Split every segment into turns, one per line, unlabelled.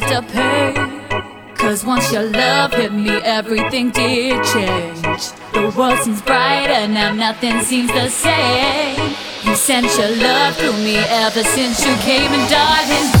had to pay. Cause once your love hit me, everything did change. The world seems brighter now, nothing seems the same. You sent your love through me ever since you came, and darling.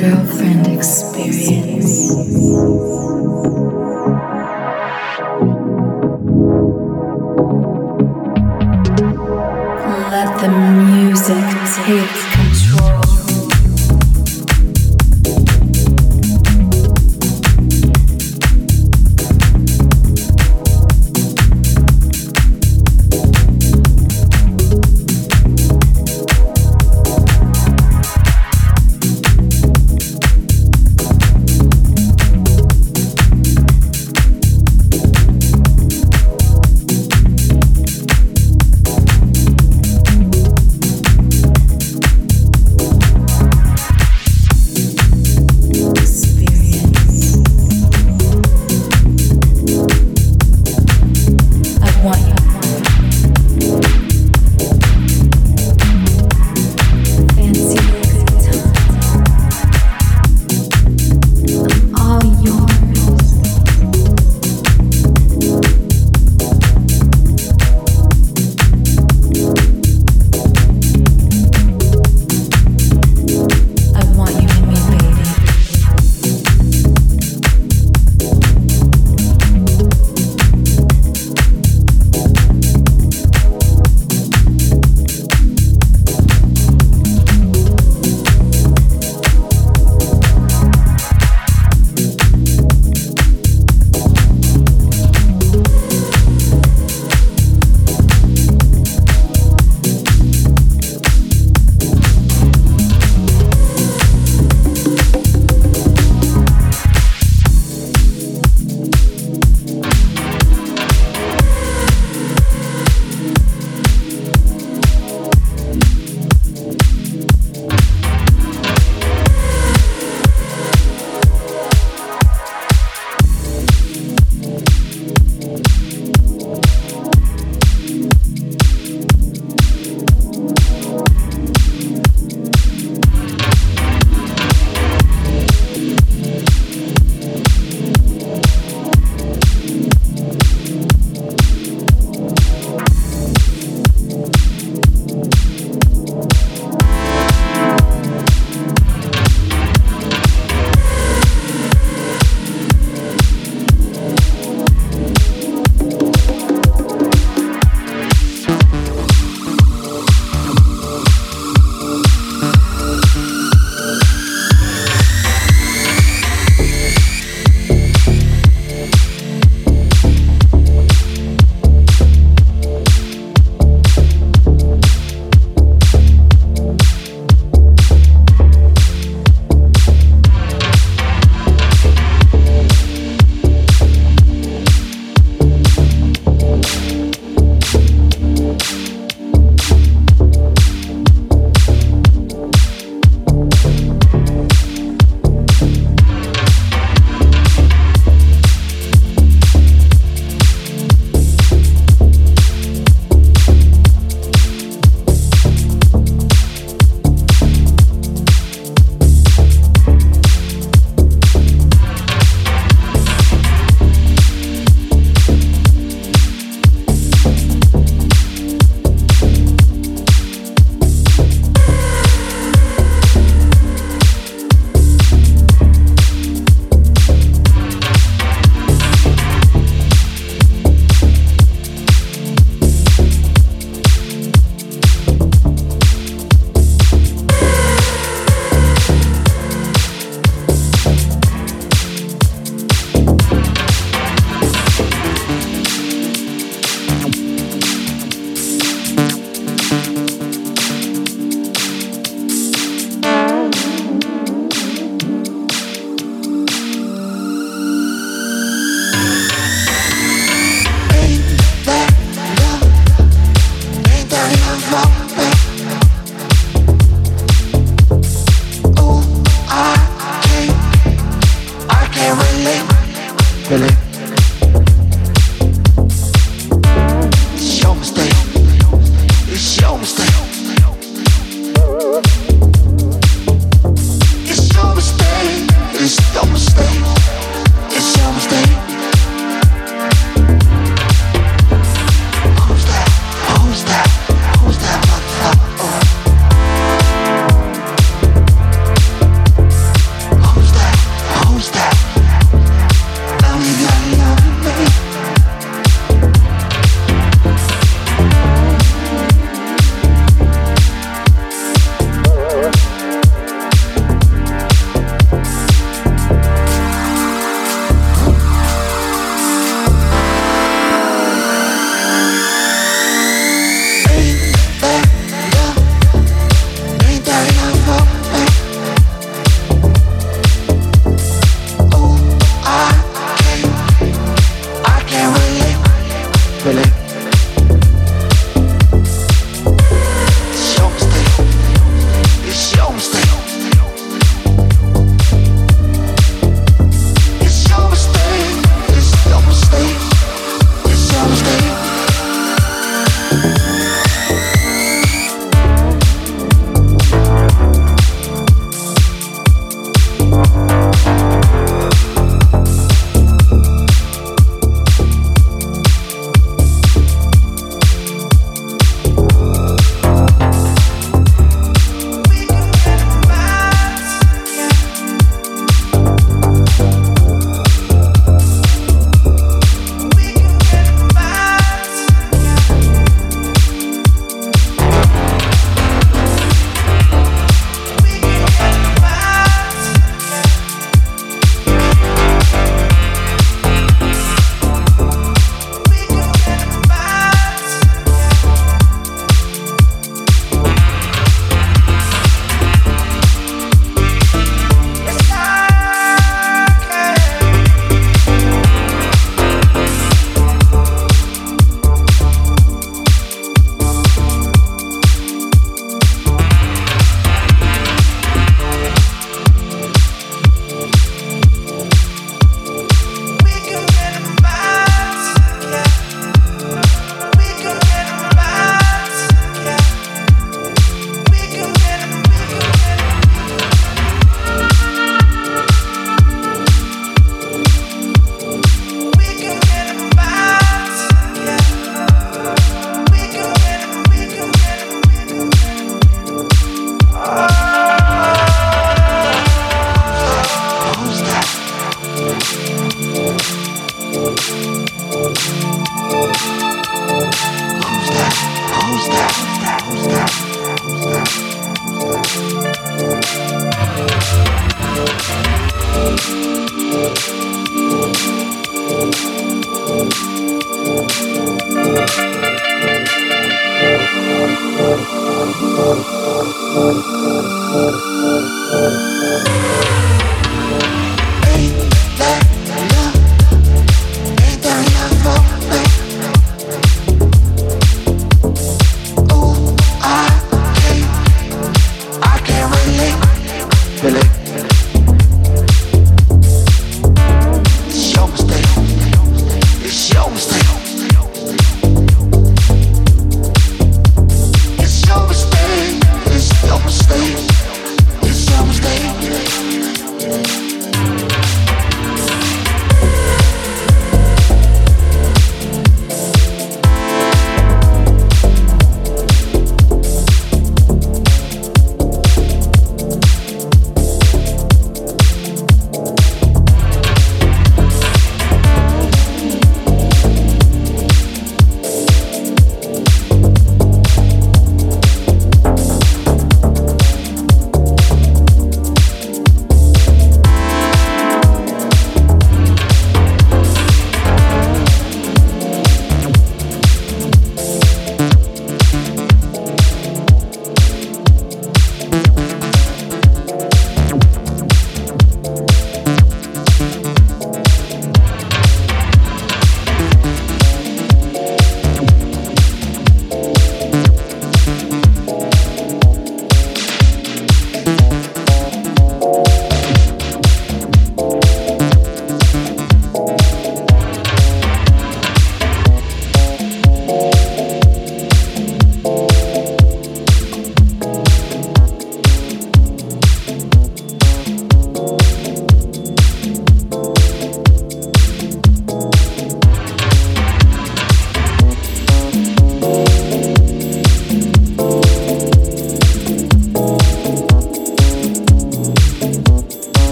Girlfriend experience. Let the music take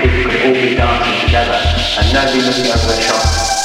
people could all be dancing together and nobody looking over their shoulder.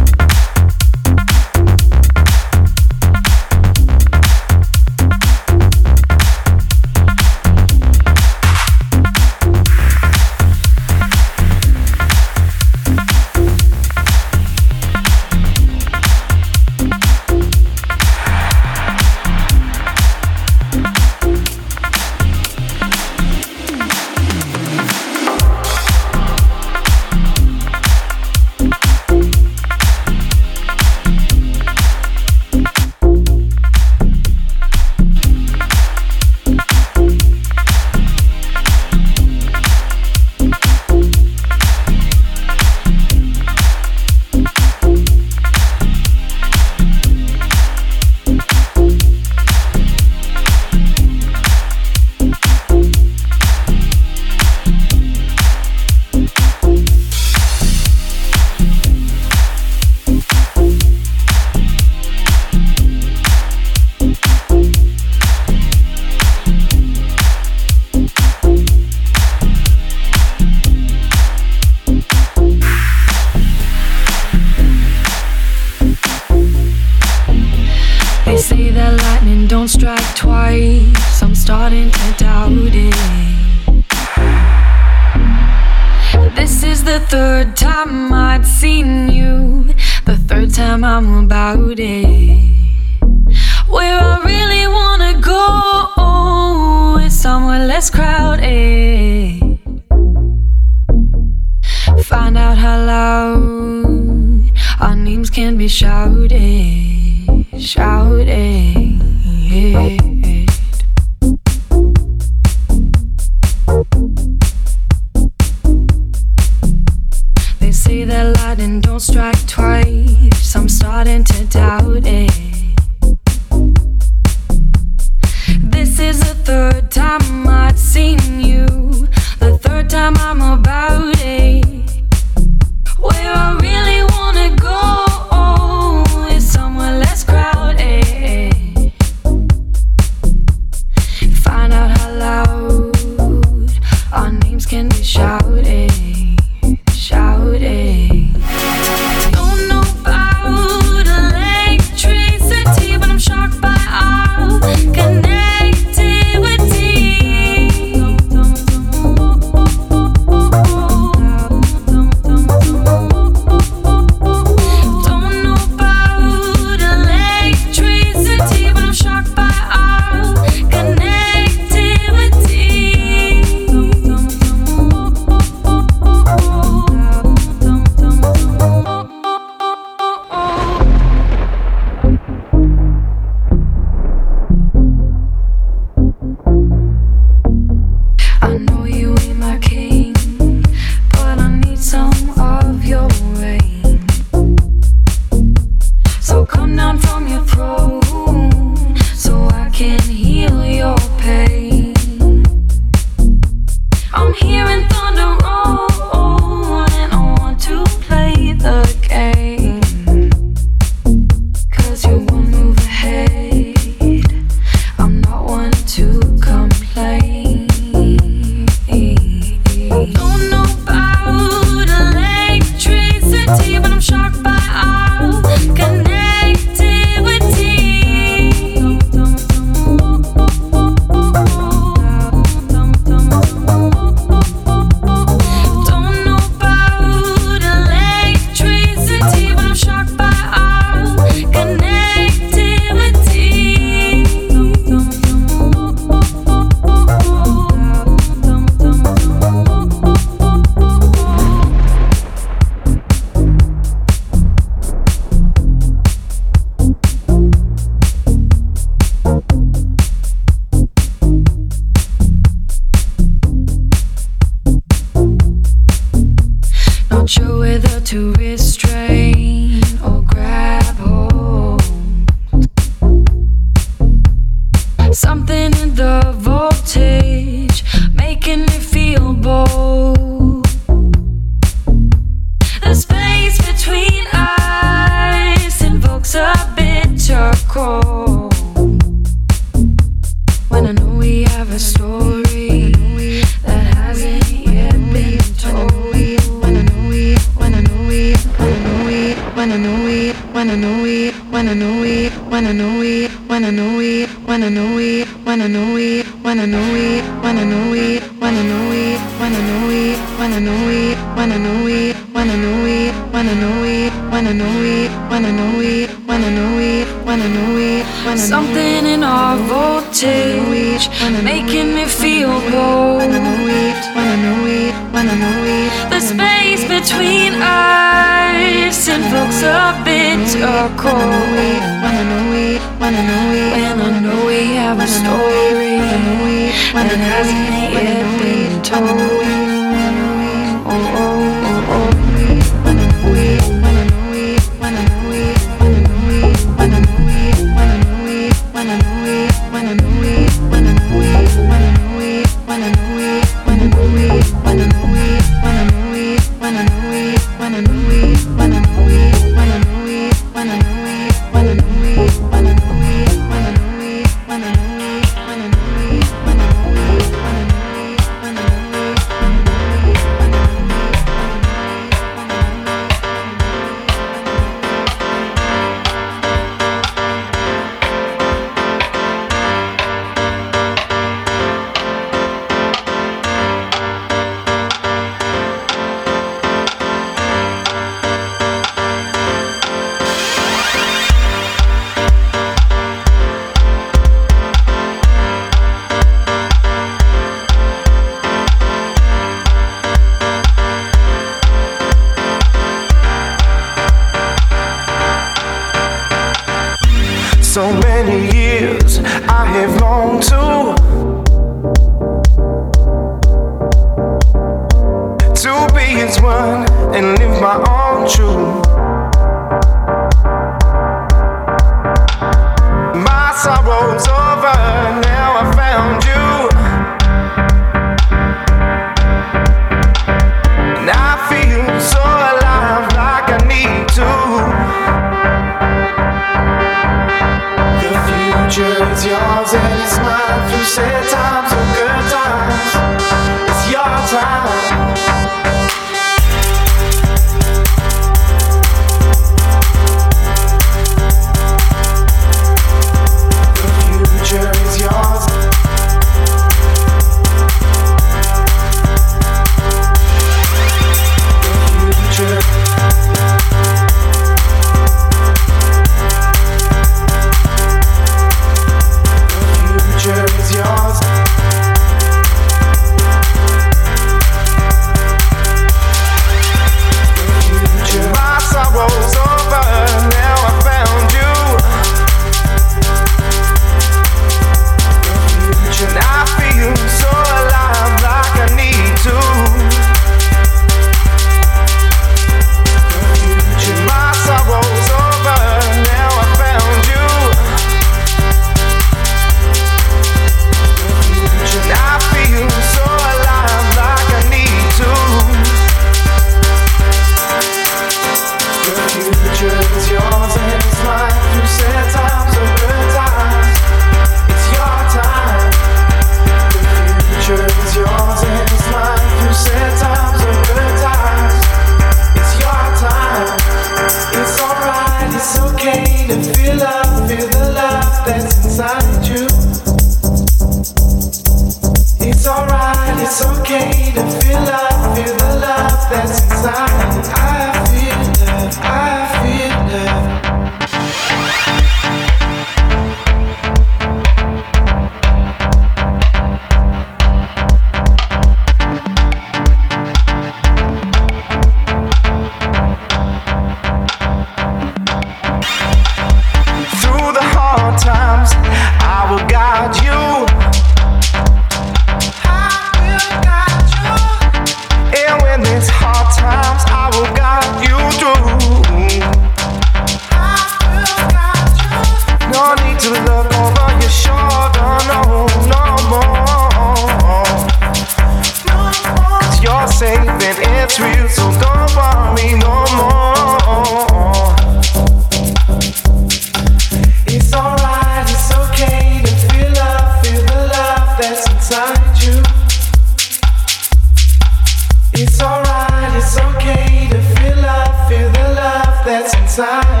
I.